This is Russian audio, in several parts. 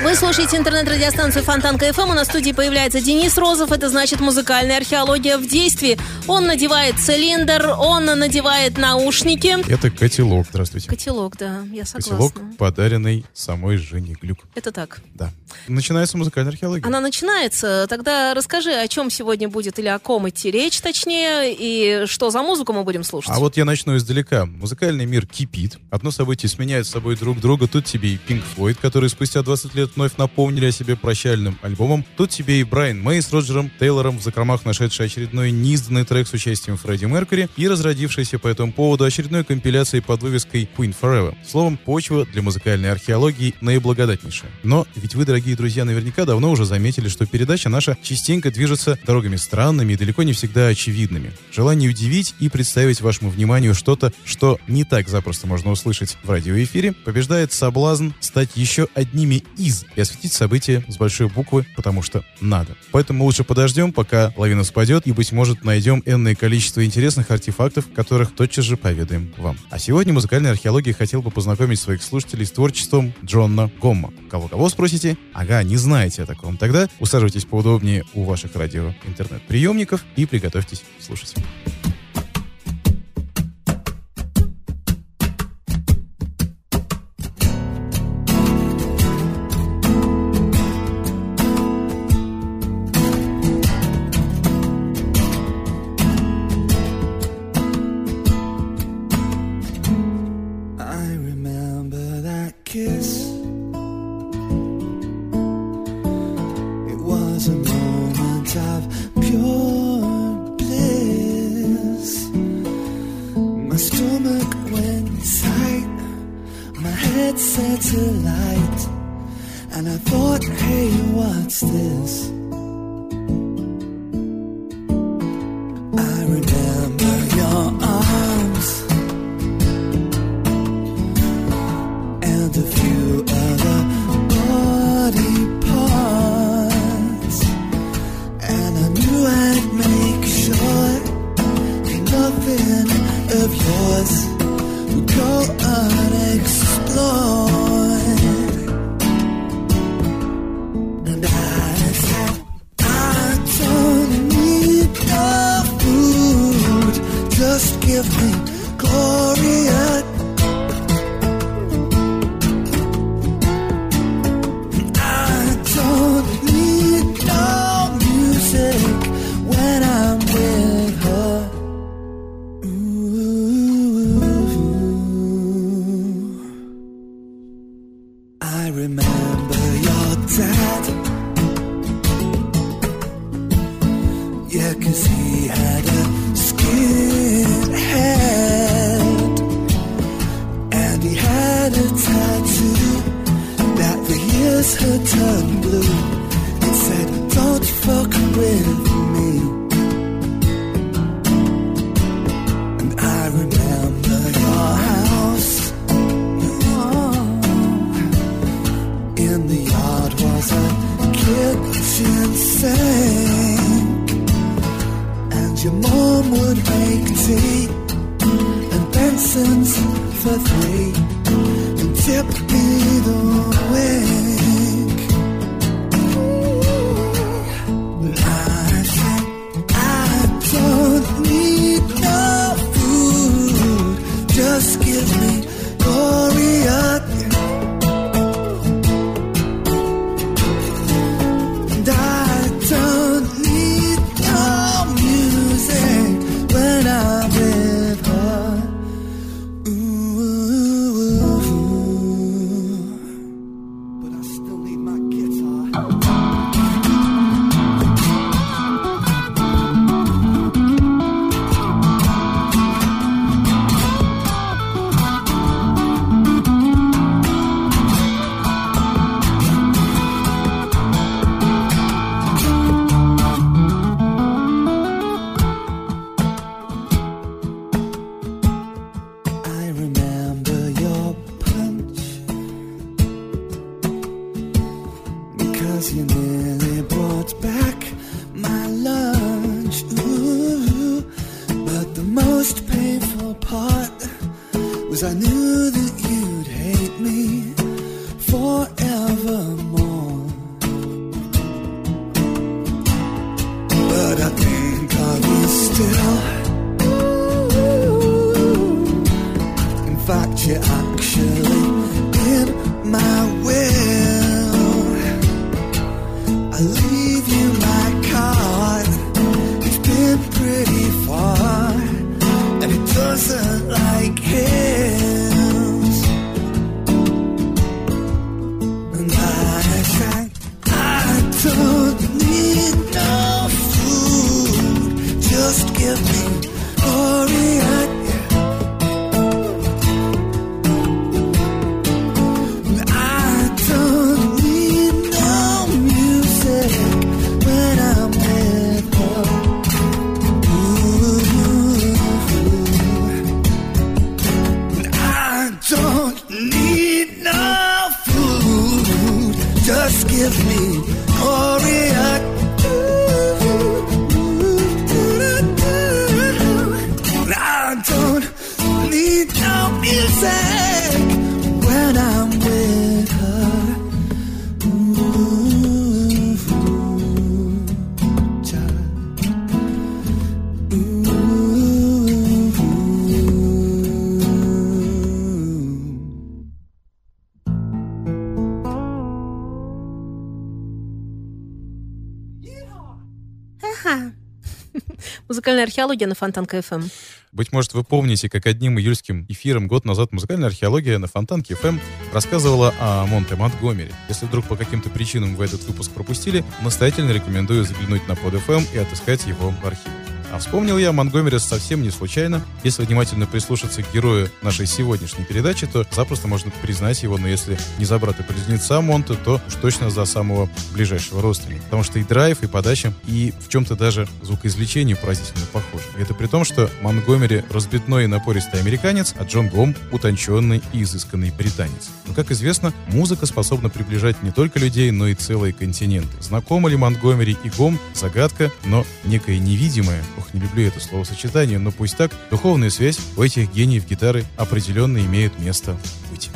Вы слушаете интернет-радиостанцию Фонтанка ФМ. У нас в студии появляется Денис Розов. Это значит музыкальная археология в действии. Он надевает цилиндр, он надевает наушники. Это котелок, здравствуйте. Котелок, да, я согласна. Котелок, подаренный самой Жене Глюк. Это так. Да. Начинается музыкальная археология. Она начинается. Тогда расскажи, о чем сегодня будет или о ком идти речь, точнее, и что за музыку мы будем слушать. А вот я начну издалека. Музыкальный мир кипит. Одно событие сменяет с собой друг друга. Тут тебе и Pink Floyd, которые спустя 20 лет вновь напомнили о себе прощальным альбомом. Тут тебе и Брайан Мэй с Роджером Тейлором в закромах нашедший очередной неизданный трек с участием Фредди Меркьюри и разродившийся по этому поводу очередной компиляцией под вывеской Queen Forever. Словом, почва для музыкальной археологии наиблагодатнейшая. Но ведь вы, дорогие друзья, наверняка давно уже заметили, что передача наша частенько движется дорогами странными и далеко не всегда очевидными. Желание удивить и представить вашему вниманию что-то, что не так запросто можно услышать в радиоэфире, побеждает соблазн стать еще одними из и осветить события с большой буквы, потому что надо. Поэтому лучше подождем, пока лавина спадет, и, быть может, найдем энное количество интересных артефактов, которых тотчас же поведаем вам. А сегодня музыкальная археология хотел бы познакомить своих слушателей с творчеством Джона Гомма. Кого-кого спросите? Ага, не знаете о таком. Тогда усаживайтесь поудобнее у ваших радио интернет-приемников и приготовьтесь слушать. with me. Actually in my will. I leave археология на Фонтанка ФМ. Быть может, вы помните, как одним июльским эфиром год назад музыкальная археология на Фонтанке FM рассказывала о Монте Монтгомери. Если вдруг по каким-то причинам вы этот выпуск пропустили, настоятельно рекомендую заглянуть на под FM и отыскать его в архиве. А вспомнил я о Монтгомере совсем не случайно. Если внимательно прислушаться к герою нашей сегодняшней передачи, то запросто можно признать его, но если не за брата-близнеца Монта, то уж точно за самого ближайшего родственника. Потому что и драйв, и подача, и в чем-то даже звукоизвлечение поразительно похожи. И это при том, что Монгомери разбитной и напористый американец, а Джон Гом утонченный и изысканный британец. Но, как известно, музыка способна приближать не только людей, но и целые континенты. Знакомы ли Монгомери и Гом? Загадка, но некая невидимая, ох, не люблю это словосочетание, но пусть так, духовная связь у этих гениев гитары определенно имеет место быть.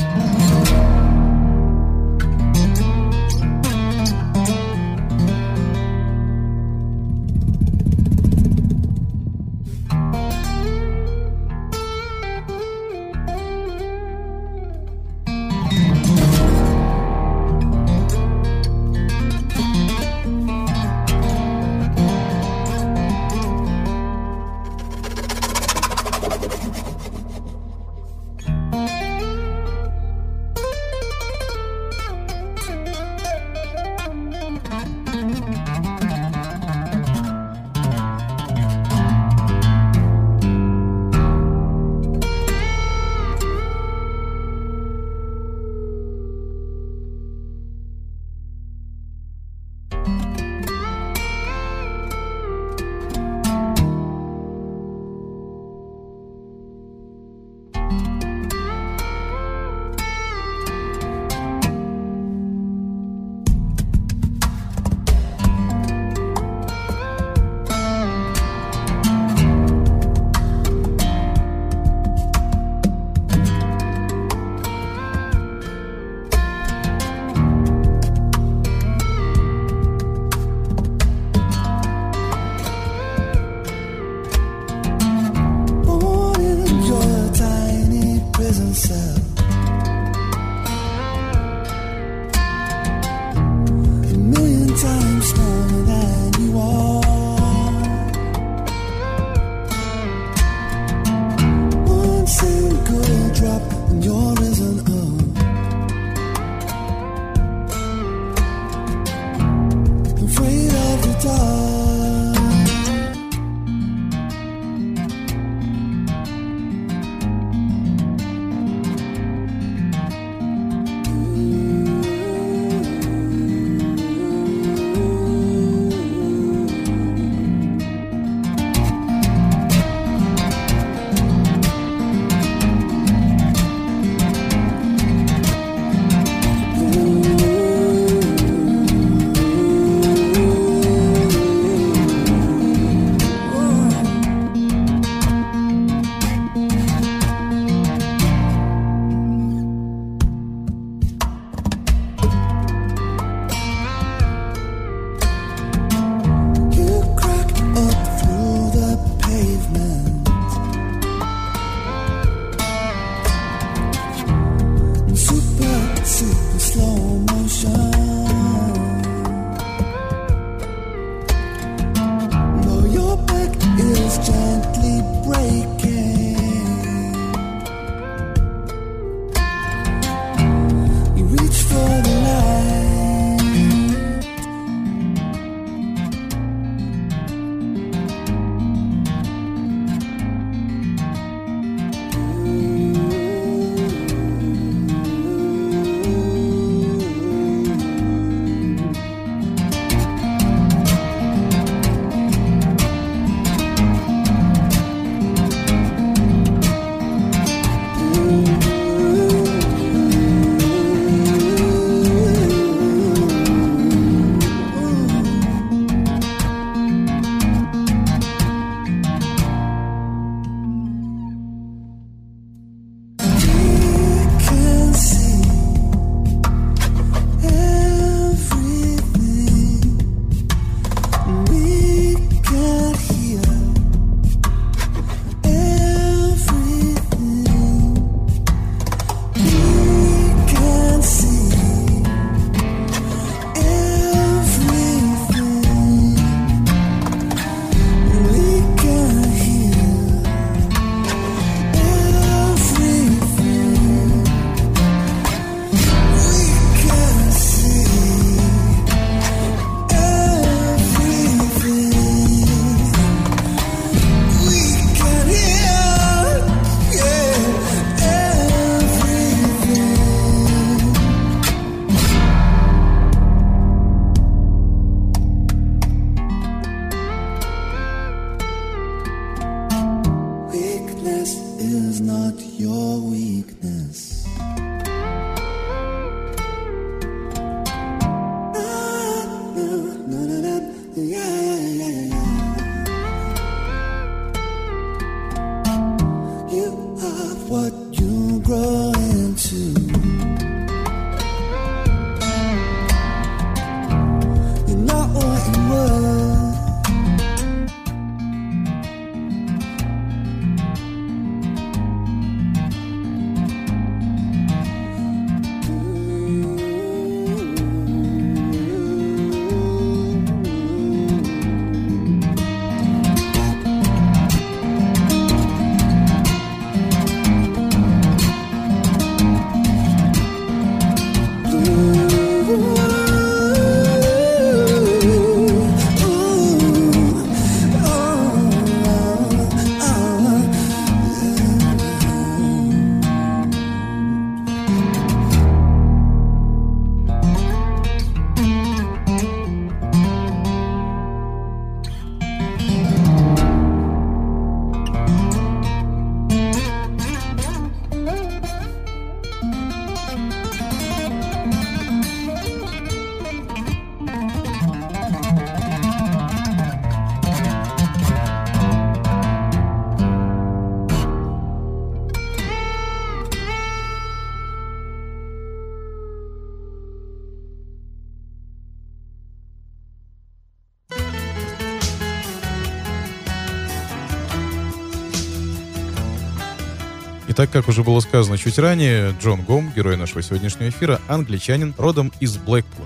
Так как уже было сказано чуть ранее, Джон Гом, герой нашего сегодняшнего эфира, англичанин, родом из Блэкпула,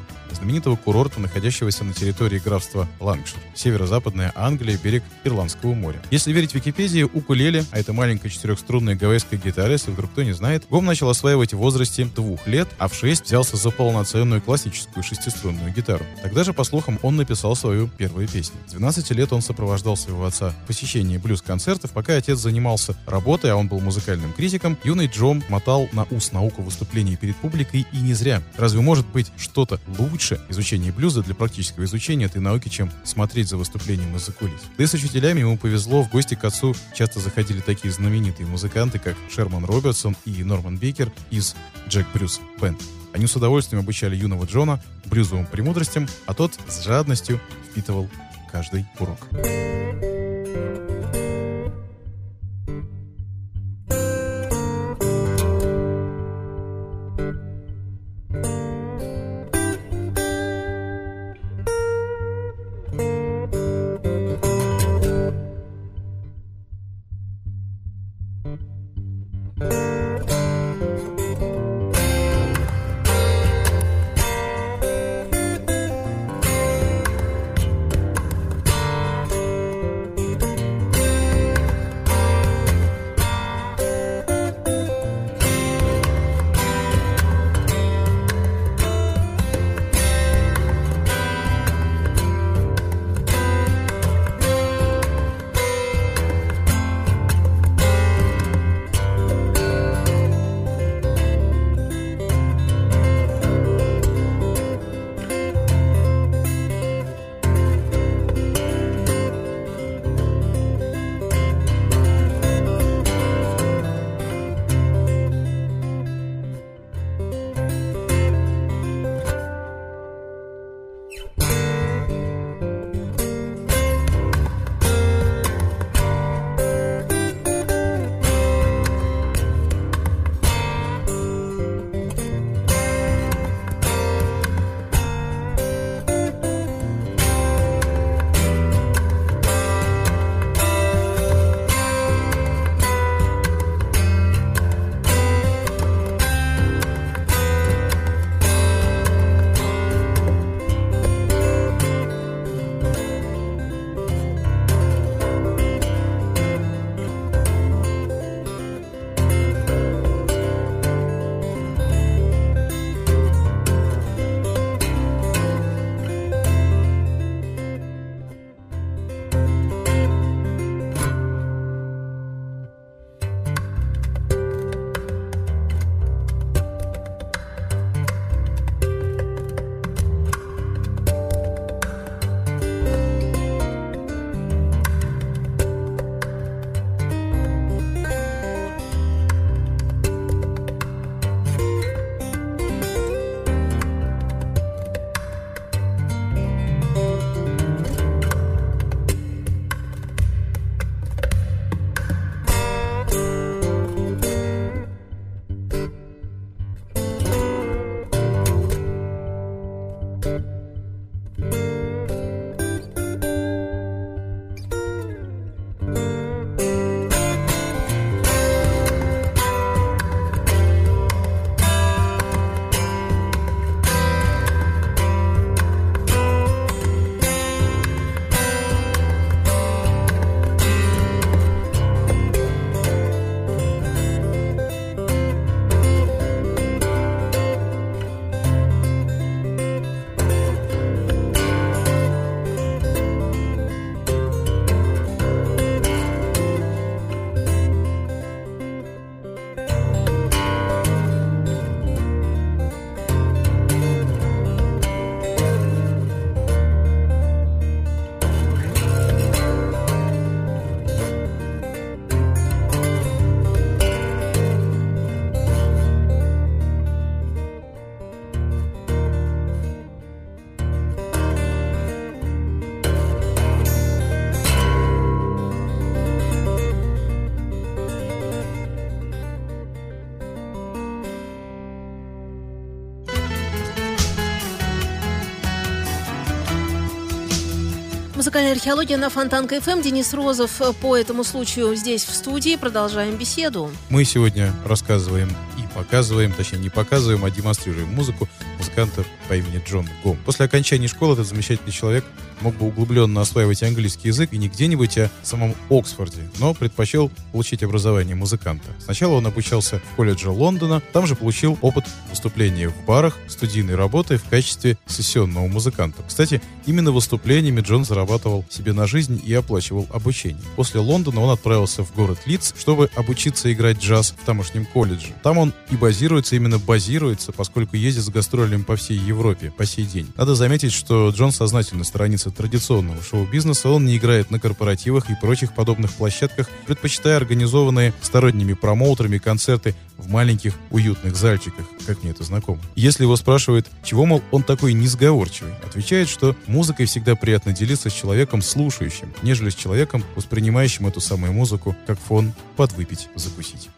знаменитого курорта, находящегося на территории графства Лангшир, северо-западная Англия, берег Ирландского моря. Если верить Википедии, укулеле, а это маленькая четырехструнная гавайская гитара, если вдруг кто не знает, Гом начал осваивать в возрасте двух лет, а в шесть взялся за полноценную классическую шестиструнную гитару. Тогда же, по слухам, он написал свою первую песню. С 12 лет он сопровождал своего отца в посещении блюз-концертов, пока отец занимался работой, а он был музыкальным критиком, юный Джом мотал на ус науку выступлений перед публикой и не зря. Разве может быть что-то лучше изучения блюза для практического изучения этой науки, чем смотреть за выступлением из-за кулис? Да и с учителями ему повезло, в гости к отцу часто заходили такие знаменитые музыканты, как Шерман Робертсон и Норман Бейкер из Джек Брюс Бенд. Они с удовольствием обучали юного Джона блюзовым премудростям, а тот с жадностью впитывал каждый урок. Музыкальная археология на Фонтанка FM. Денис Розов по этому случаю здесь в студии. Продолжаем беседу. Мы сегодня рассказываем и показываем, точнее не показываем, а демонстрируем музыку музыканта по имени Джон Гом. После окончания школы этот замечательный человек мог бы углубленно осваивать английский язык и не где-нибудь, а в самом Оксфорде, но предпочел получить образование музыканта. Сначала он обучался в колледже Лондона, там же получил опыт выступления в барах, студийной работы в качестве сессионного музыканта. Кстати, именно выступлениями Джон зарабатывал себе на жизнь и оплачивал обучение. После Лондона он отправился в город Лидс, чтобы обучиться играть джаз в тамошнем колледже. Там он и базируется, именно базируется, поскольку ездит с гастролями по всей Европе по сей день. Надо заметить, что Джон сознательно сторонится традиционного шоу-бизнеса, он не играет на корпоративах и прочих подобных площадках, предпочитая организованные сторонними промоутерами концерты в маленьких уютных зальчиках, как мне это знакомо. Если его спрашивают, чего, мол, он такой несговорчивый, отвечает, что музыкой всегда приятно делиться с человеком слушающим, нежели с человеком, воспринимающим эту самую музыку как фон подвыпить, закусить.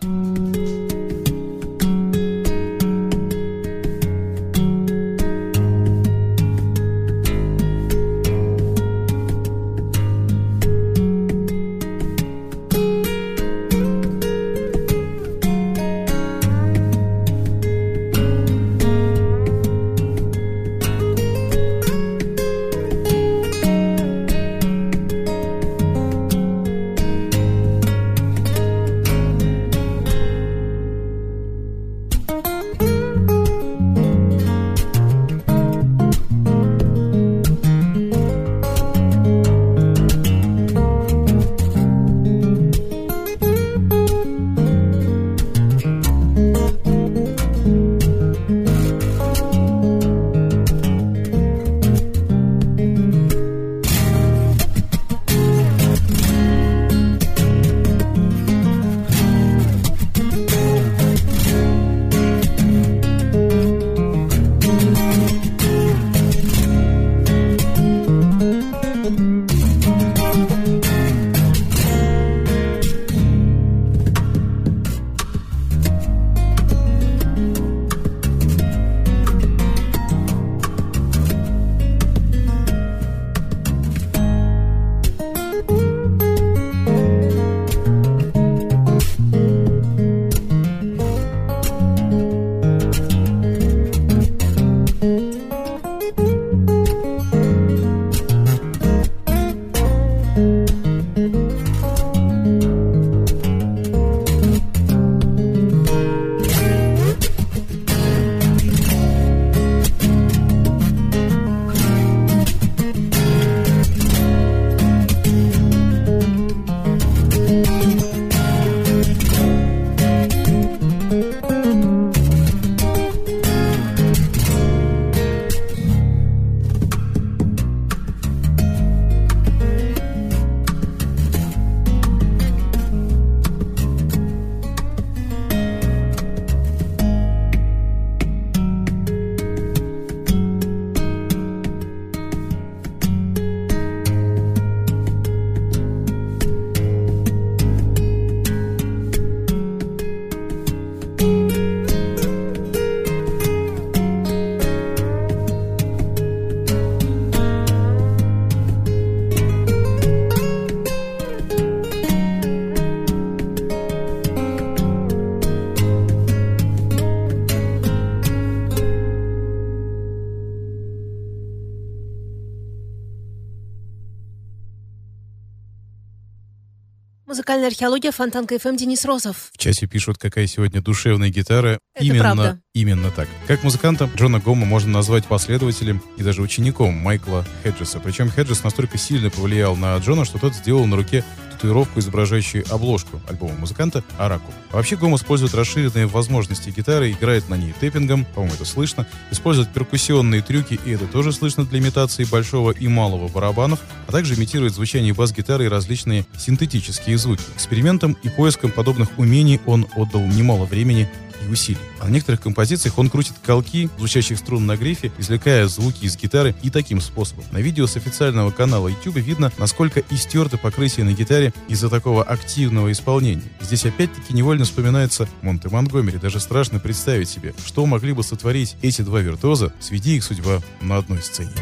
Музыкальная археология, Фонтанка FM, Денис Розов. В чате пишут, какая сегодня душевная гитара. Это именно, правда. именно так. Как музыканта Джона Гома можно назвать последователем и даже учеником Майкла Хеджеса. Причем Хеджес настолько сильно повлиял на Джона, что тот сделал на руке татуировку, изображающую обложку альбома музыканта «Оракул». А вообще Гом использует расширенные возможности гитары, играет на ней тэппингом, по-моему, это слышно, использует перкуссионные трюки, и это тоже слышно для имитации большого и малого барабанов, а также имитирует звучание бас-гитары и различные синтетические звуки. Экспериментам и поискам подобных умений он отдал немало времени усилий. А на некоторых композициях он крутит колки звучащих струн на грифе, извлекая звуки из гитары и таким способом. На видео с официального канала YouTube видно, насколько истерто покрытие на гитаре из-за такого активного исполнения. Здесь опять-таки невольно вспоминается Монте Монгомери. Даже страшно представить себе, что могли бы сотворить эти два виртуоза, сведи их судьба на одной сцене.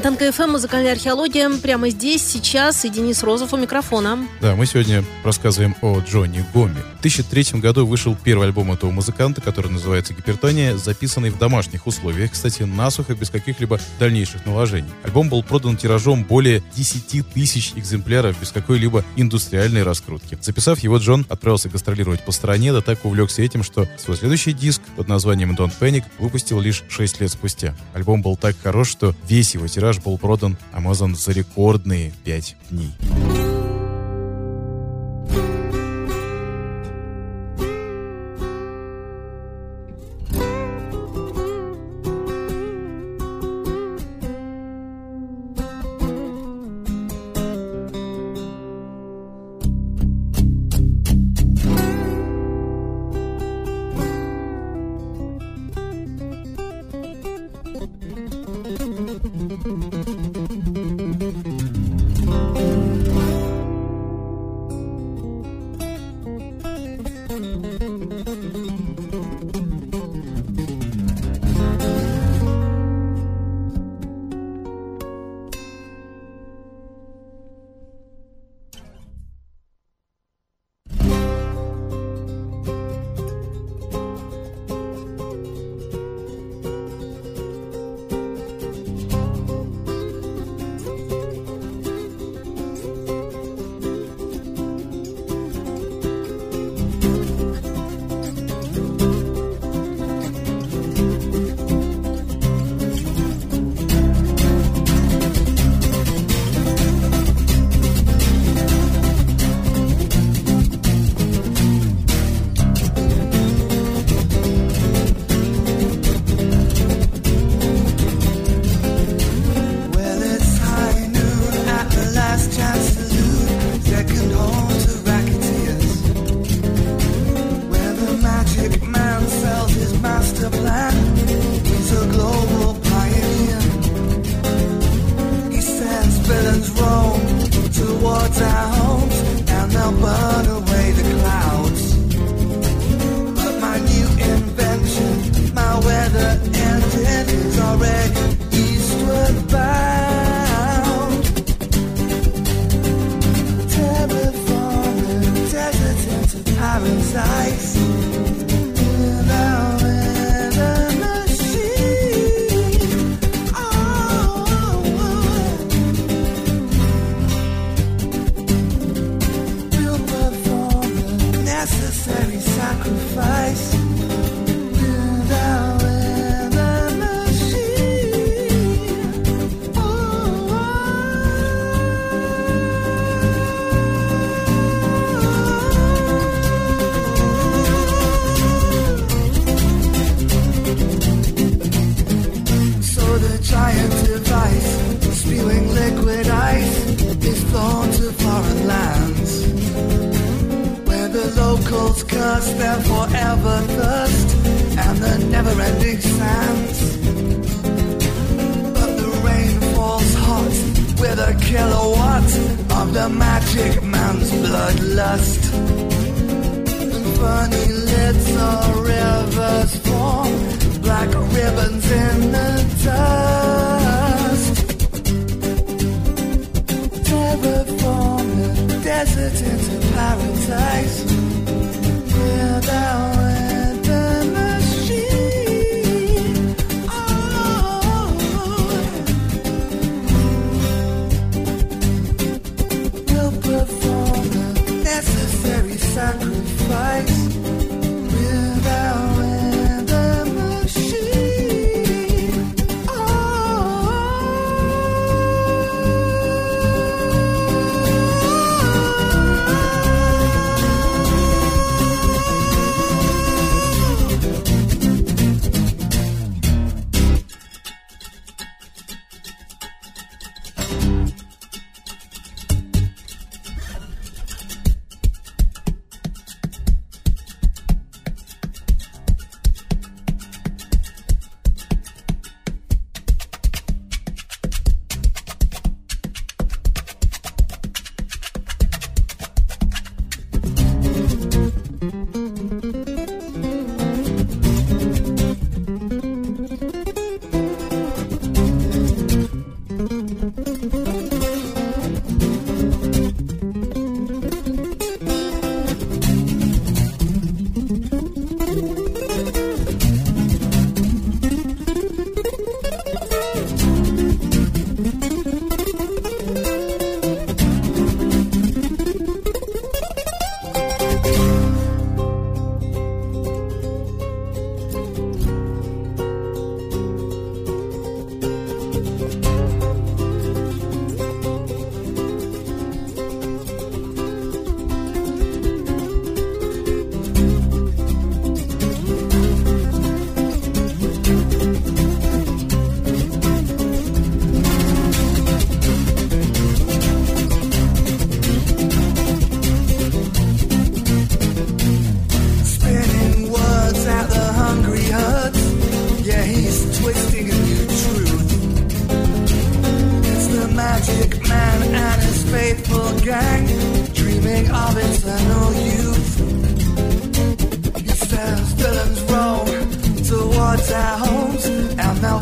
Фонтанка FM, музыкальная археология. Прямо здесь, сейчас, и Денис Розов у микрофона. Да, мы сегодня рассказываем о Джоне Гоме. В 2003 году вышел первый альбом этого музыканта, который называется «Гипертония», записанный в домашних условиях, кстати, насухо, без каких-либо дальнейших наложений. Альбом был продан тиражом более 10 тысяч экземпляров без какой-либо индустриальной раскрутки. Записав его, Джон отправился гастролировать по стране, да так увлекся этим, что свой следующий диск под названием «Don't Panic» выпустил лишь 6 лет спустя. Альбом был так хорош, что весь его тираж был продан Amazon за рекордные 5 дней.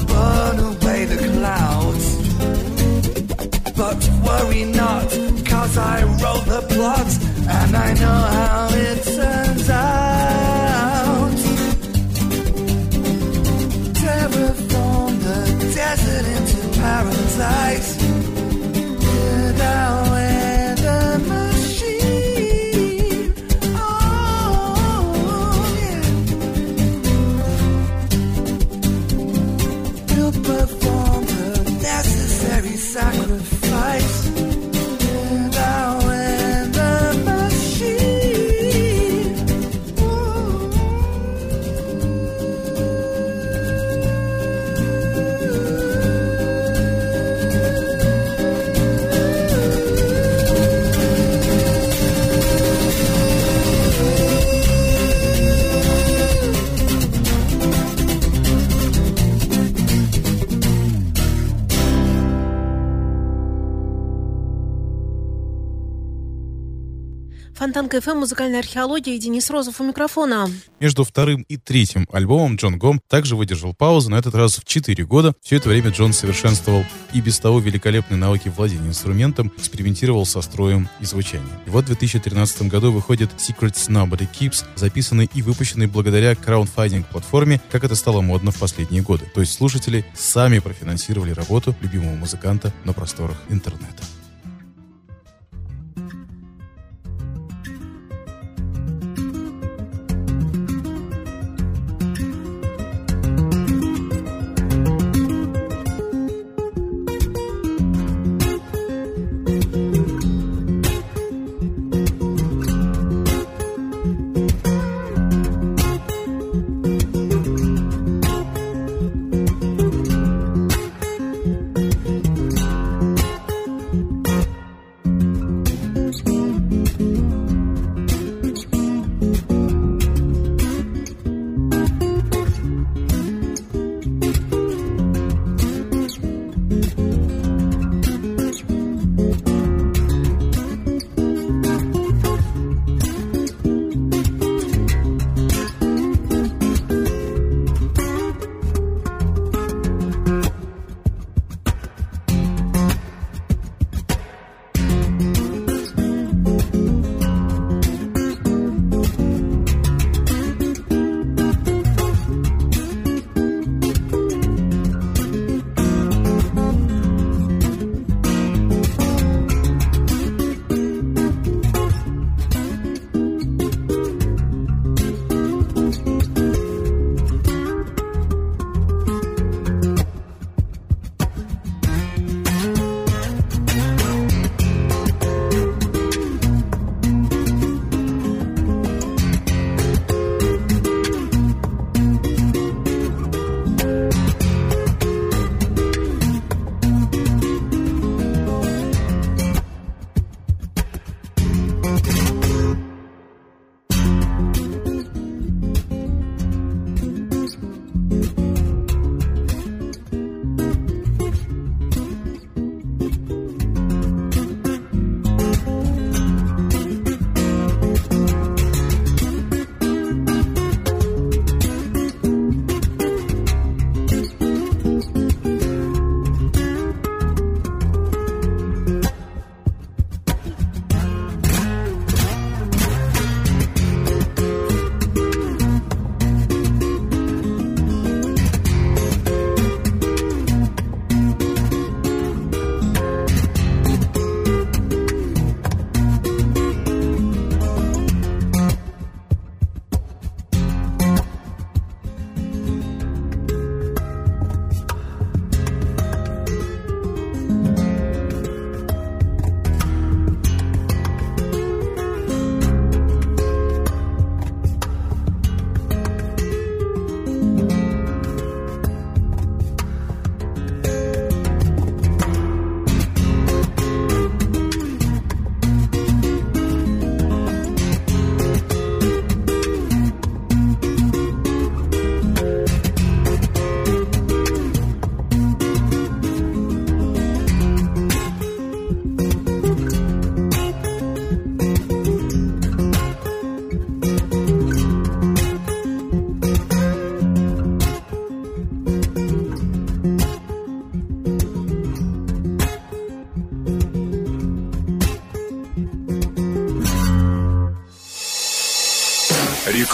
Burn away the clouds. But worry not, cause I wrote the plot and I know how it turns out. Terraform the desert into paradise. Фонтанка FM, музыкальная археология и Денис Розов у микрофона. Между вторым и третьим альбомом Джон Гом также выдержал паузу, на этот раз в 4 года. Все это время Джон совершенствовал и без того великолепные навыки владения инструментом, экспериментировал со строем и звучанием. И вот в 2013 году выходит Secrets Nobody Keeps, записанный и выпущенный благодаря краудфандинг-платформе, как это стало модно в последние годы. То есть слушатели сами профинансировали работу любимого музыканта на просторах интернета.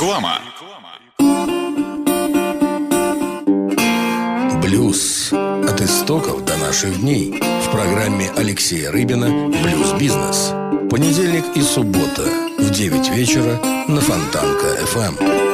Реклама. Блюз. От истоков до наших дней. В программе Алексея Рыбина «Блюз-бизнес». Понедельник и суббота в 9 вечера на Фонтанка FM.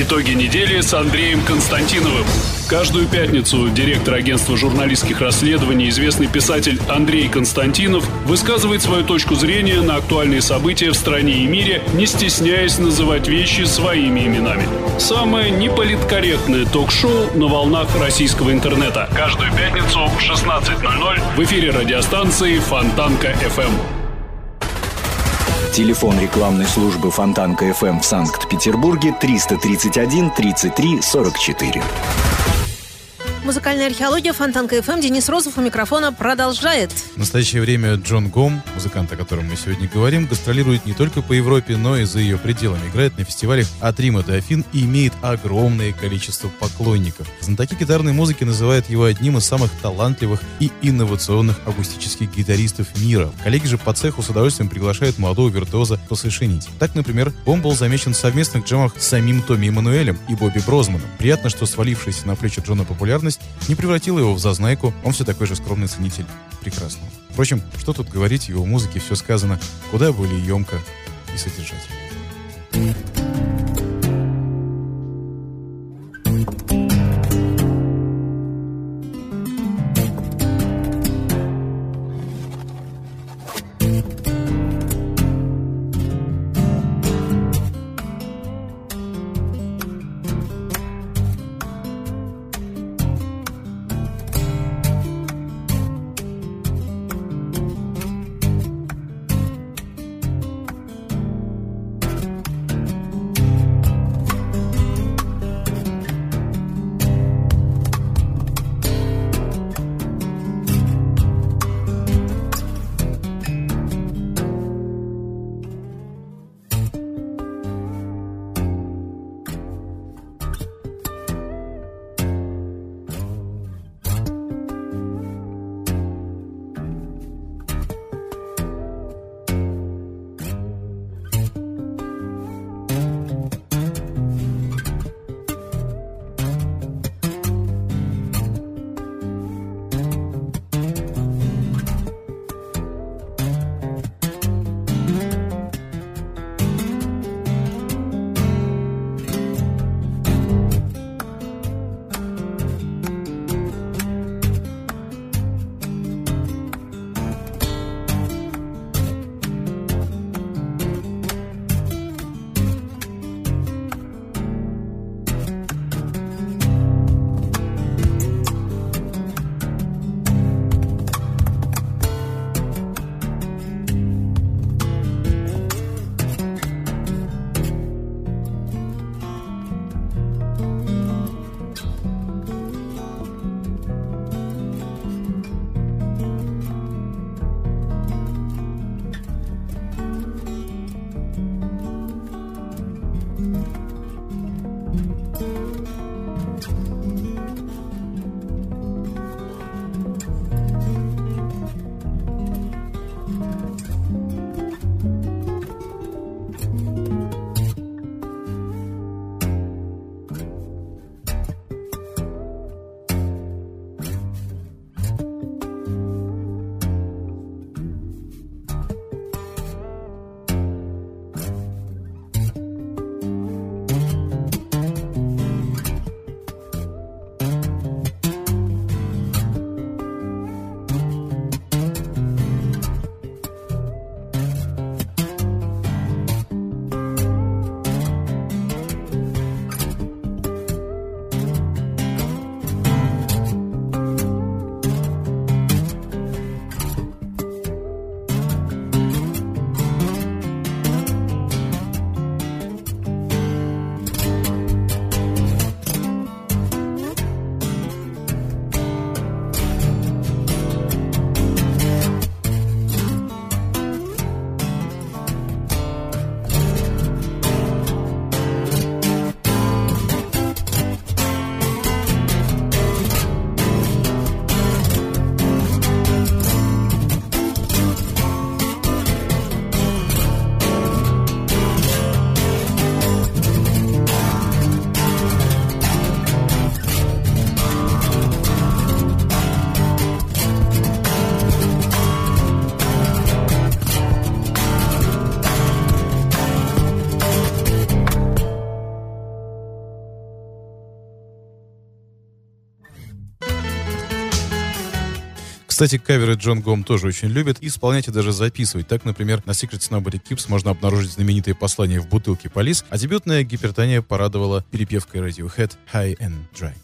Итоги недели с Андреем Константиновым. Каждую пятницу директор агентства журналистских расследований, известный писатель Андрей Константинов высказывает свою точку зрения на актуальные события в стране и мире, не стесняясь называть вещи своими именами. Самое неполиткорректное ток-шоу на волнах российского интернета. Каждую пятницу в 16.00 в эфире радиостанции Фонтанка FM. Телефон рекламной службы Фонтанка FM в Санкт-Петербурге 331 33 44. Музыкальная археология Фонтанка FM. Денис Розов у микрофона продолжает. В настоящее время Джон Гом, музыкант, о котором мы сегодня говорим, гастролирует не только по Европе, но и за ее пределами. Играет на фестивалях от Рима до Афин и имеет огромное количество поклонников. Знатоки гитарной музыки называют его одним из самых талантливых и инновационных акустических гитаристов мира. Коллеги же по цеху с удовольствием приглашают молодого виртуоза посовершенить. Так, например, Гом был замечен в совместных джемах с самим Томми Эммануэлем и Бобби Брозманом. Приятно, что свалившаяся на плечи Джона популярность не превратила его в зазнайку, он все такой же скромный ценитель прекрасного. Впрочем, что тут говорить, его музыке все сказано куда более емко и содержательно. Кстати, каверы Джон Гом тоже очень любит исполнять и даже записывать. Так, например, на Secret Nobody Keeps можно обнаружить знаменитые послания в бутылке Полис, а дебютная гипертония порадовала перепевкой Radiohead High and Dry.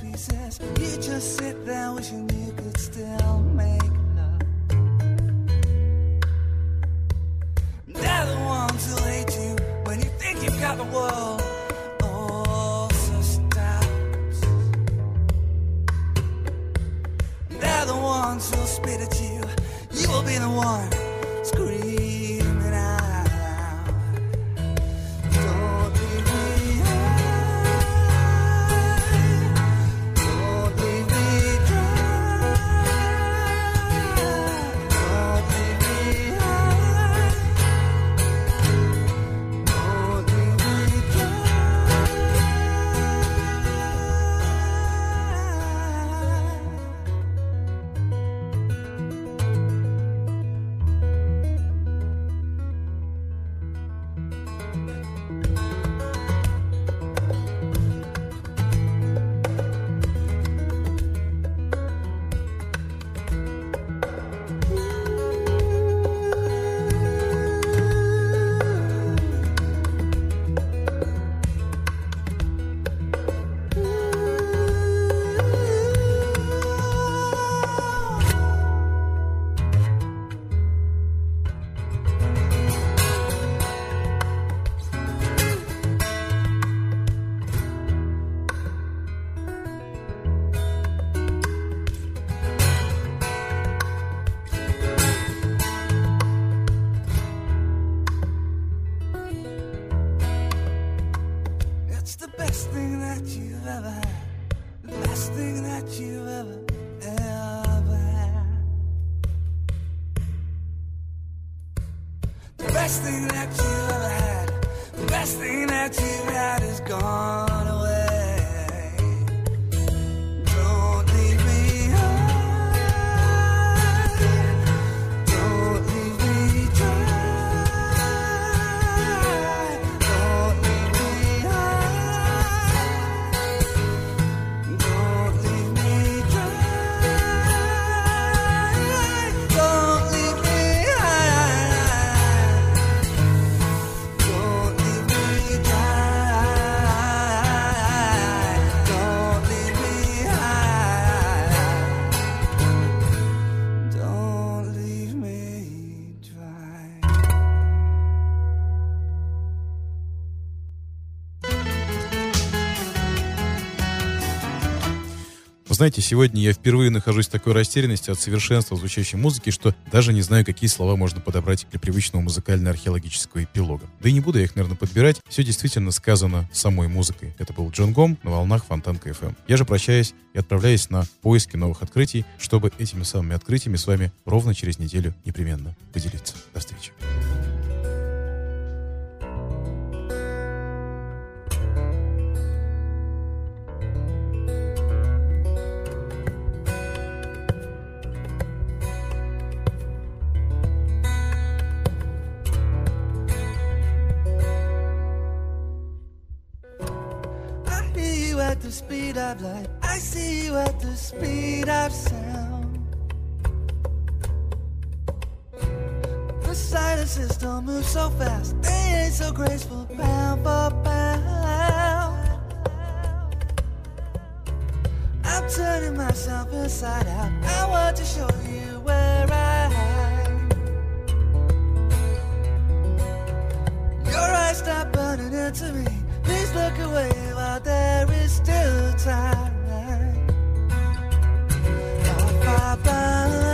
Pieces. You just sit there wishing you could still make love. They're the ones who hate you when you think you've got the world sussed out. They're the ones who'll spit at you. You will be the one The best thing that you've ever had. The best thing that you've had is gone знаете, сегодня я впервые нахожусь в такой растерянности от совершенства звучащей музыки, что даже не знаю, какие слова можно подобрать для привычного музыкально-археологического эпилога. Да и не буду я их, наверное, подбирать. Все действительно сказано самой музыкой. Это был Джон Гом на волнах Фонтанка FM. Я же прощаюсь и отправляюсь на поиски новых открытий, чтобы этими самыми открытиями с вами ровно через неделю непременно поделиться. До встречи. Speed. I see you at the speed of sound. The silences system moves so fast. They ain't so graceful, pound for pound. I'm turning myself inside out. I want to show you where I hide. Your eyes stop burning into me. Please look away while there is still time. I bound.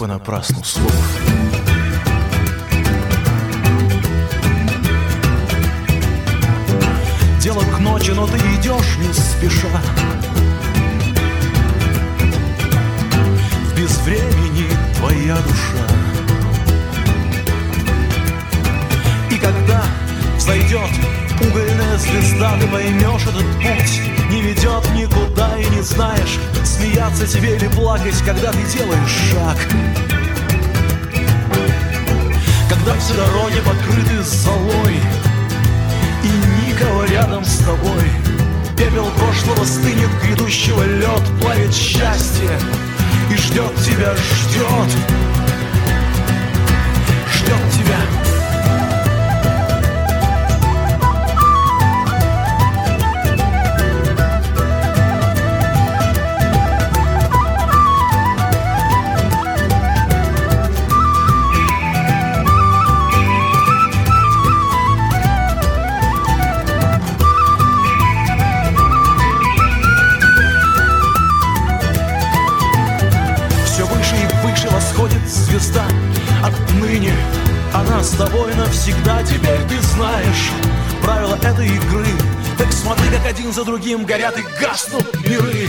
Понапрасну слов. Дело к ночи, но ты идешь не спеша. Звезда, ты поймешь этот путь не ведет никуда и не знаешь, смеяться тебе или плакать, когда ты делаешь шаг. Когда все дороги покрыты золой, и никого рядом с тобой. Пепел прошлого стынет, грядущего лед плавит счастье и ждет тебя, ждет, ждет тебя. С тобой навсегда Теперь ты знаешь правила этой игры. Так смотри, как один за другим горят и гаснут миры